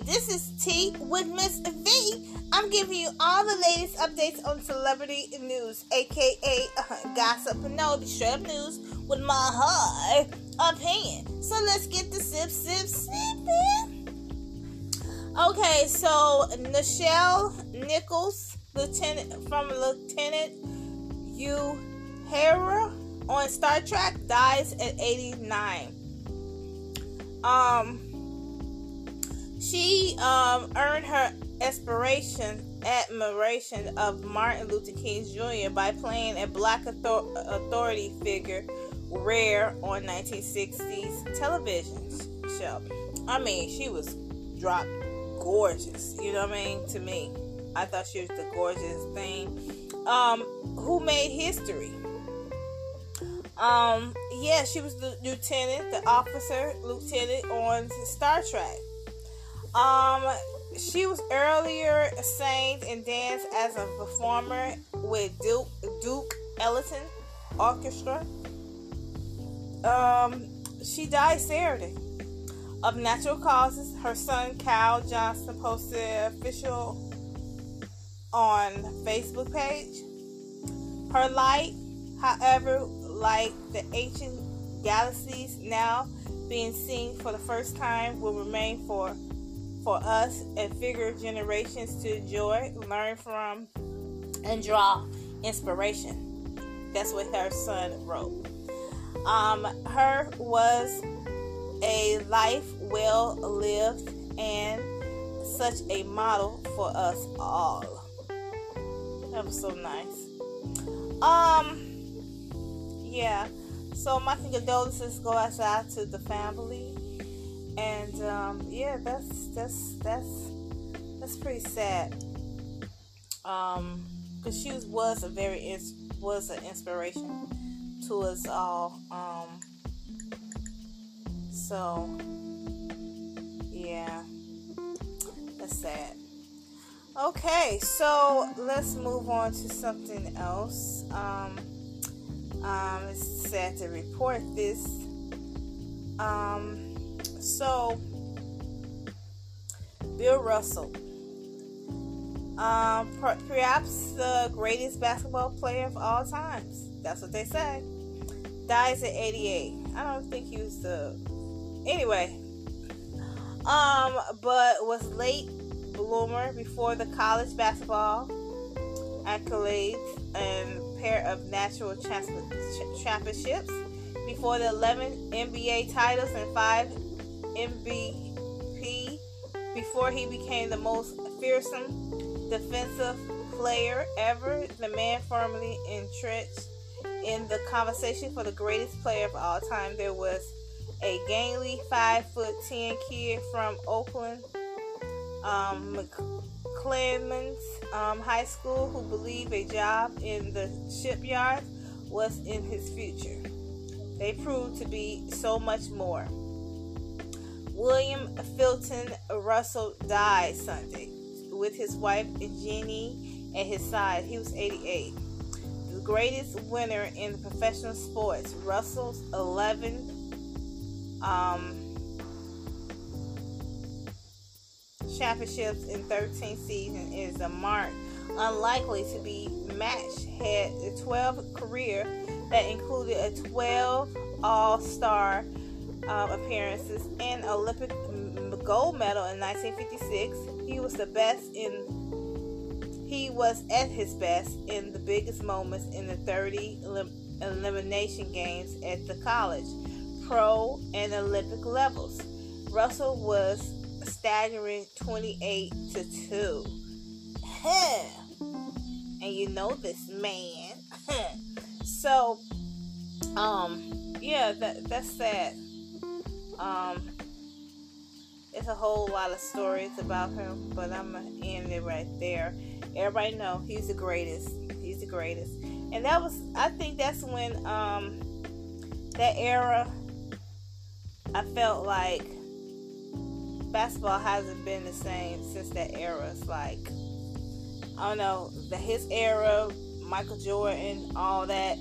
This is T with Miss V. I'm giving you all the latest updates on celebrity news, aka uh, gossip, no, the straight up news with my high opinion. So let's get the sip, sip, sipping. Okay, so Nichelle Nichols, Lieutenant from Lieutenant Uhura on Star Trek, dies at 89. Um, she um, earned her aspiration admiration of Martin Luther King Jr. by playing a black author- authority figure rare on 1960s television show. I mean, she was drop gorgeous. You know what I mean? To me, I thought she was the gorgeous thing. Um, who made history? Um, yeah, she was the lieutenant, the officer, lieutenant on Star Trek. Um, she was earlier sang and danced as a performer with Duke Duke Ellington Orchestra. Um, she died Saturday of natural causes. Her son Cal Johnson posted official on Facebook page. Her light, however, like the ancient galaxies now being seen for the first time, will remain for for us and figure generations to enjoy, learn from, and draw inspiration. That's what her son wrote. Um, her was a life well lived and such a model for us all. That was so nice. Um, yeah. So my condolences go out to the family, and um, yeah, that's that's that's that's pretty sad. Um, because she was, was a very was an inspiration to us all. Um, so yeah, that's sad. Okay, so let's move on to something else. Um, um, it's sad to report this. Um, so, Bill Russell, um, perhaps the greatest basketball player of all times. That's what they say. Dies at 88. I don't think he was the. Anyway, um, but was late bloomer before the college basketball accolades and pair of natural championships before the 11 NBA titles and 5 MVP before he became the most fearsome defensive player ever. The man firmly entrenched in the conversation for the greatest player of all time. There was a gangly 5 foot 10 kid from Oakland um, McClymonds um, High School who believed a job in the shipyard was in his future. They proved to be so much more. William Fulton Russell died Sunday with his wife Jeannie at his side. He was 88. The greatest winner in professional sports. Russell's 11 um, championships in 13 seasons is a mark unlikely to be matched. Had a 12 career that included a 12 All-Star um, appearances and Olympic gold medal in 1956. He was the best in. He was at his best in the biggest moments in the 30 elim- elimination games at the college, pro, and Olympic levels. Russell was staggering 28 to 2. and you know this man. so, um, yeah, that that's sad. Um, it's a whole lot of stories about him, but I'm gonna end it right there. Everybody know he's the greatest. He's the greatest, and that was I think that's when um that era I felt like basketball hasn't been the same since that era. It's like I don't know the his era, Michael Jordan, all that.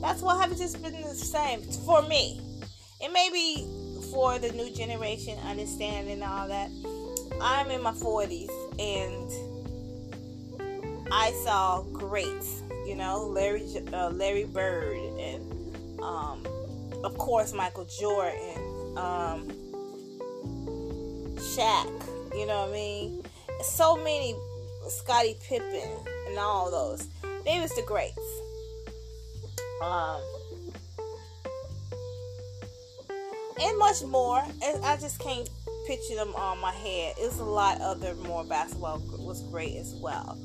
That's why haven't just been the same for me. It may be for the new generation understanding all that. I'm in my 40s and I saw greats, you know, Larry uh, Larry Bird and um, of course Michael Jordan, um, Shaq, you know what I mean? So many Scottie Pippen and all those. They was the greats. Um, and much more. And I just can't picture them on my head. It was a lot other more basketball was great as well.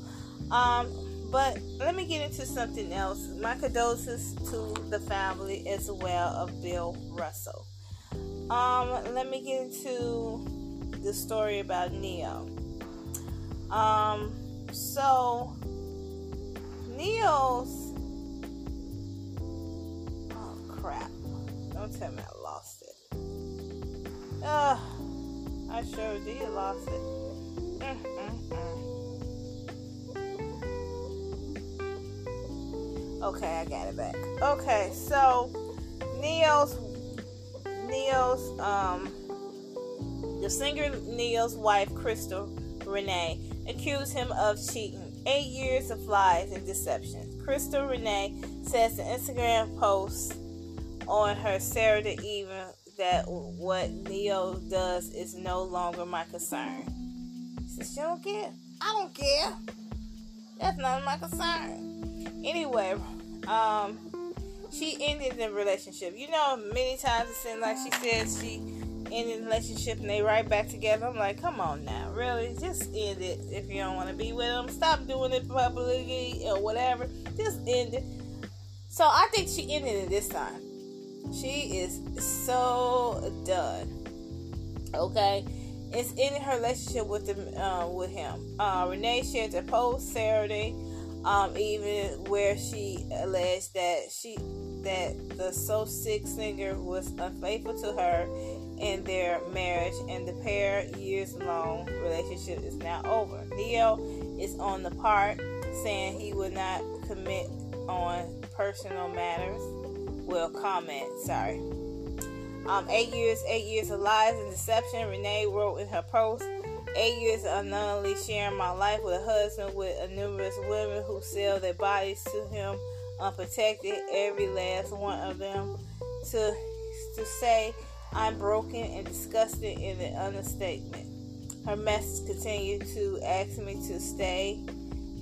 Um, but let me get into something else. My condolences to the family as well of Bill Russell. Um, let me get into the story about Ne-Yo. Um, so Ne-Yo's oh crap! Don't tell me I lost Ugh, I sure did lost it. Okay, I got it back. Okay, so Ne-Yo's Ne-Yo's um the singer Ne-Yo's wife Crystal Renay accused him of cheating. Eight years of lies and deception. Crystal Renay says the Instagram post on her Saturday evening that what Ne-Yo does is no longer my concern. She says, You don't care? I don't care. That's not my concern. Anyway, um, she ended the relationship. You know, many times it seems like she says she ended the relationship and they right back together. I'm like, come on now, really? Just end it if you don't want to be with them. Stop doing it publicly or whatever. Just end it. So I think she ended it this time. She is so done. Okay, it's in her relationship with the uh, with him. Uh, Renay shared a post Saturday, um, even where she alleged that she that the So Sick singer was unfaithful to her in their marriage, and the pair years long relationship is now over. Ne-Yo is on the part saying he would not commit on personal matters. Will comment, sorry. Um, eight years, eight years of lies and deception. Renay wrote in her post, eight years of unknowingly sharing my life with a husband with a numerous women who sell their bodies to him unprotected. Every last one of them to to say I'm broken and disgusted in an understatement. Her message continued to ask me to stay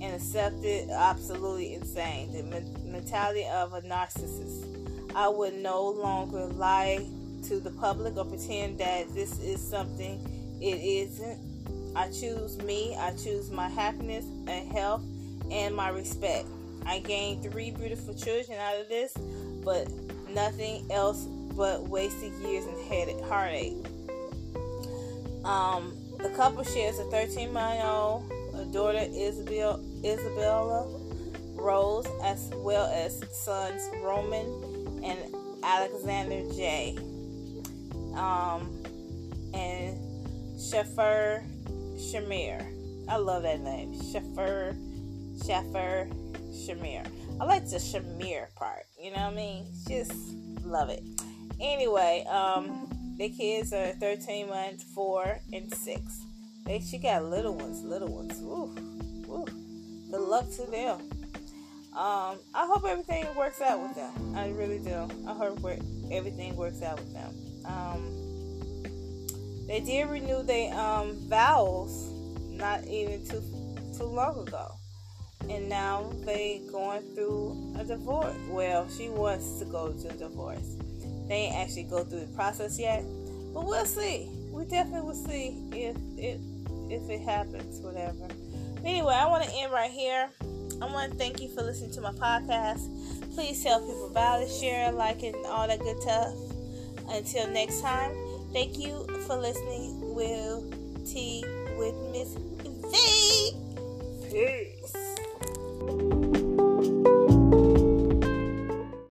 and accept it. Absolutely insane. The mentality of a narcissist. I would no longer lie to the public or pretend that this is something it isn't. I choose me. I choose my happiness and health and my respect. I gained three beautiful children out of this, but nothing else but wasted years and heartache. Um, the couple shares a 13 month old daughter, Isabel, Isabella Rose, as well as sons Roman and Alexander J. Um, and Shaffer Chimere. I love that name. Shaffer, Shaffer Chimere. I like the Chimere part. You know what I mean? Just love it. Anyway, um, the kids are 13 months, 4, and 6. They, she got little ones, little ones. Woo, woo. Good luck to them. Um, I hope everything works out with them. I really do. I hope everything works out with them. Um, they did renew their um, vows not even too too long ago, and now they going through a divorce. Well, she wants to go to a divorce. They ain't actually go through the process yet, but we'll see. We definitely will see if it if it happens, whatever. Anyway, I want to end right here. I want to thank you for listening to my podcast. Please tell people about it, share, like it, and all that good stuff. Until next time, thank you for listening. Will T with Miss V. Peace.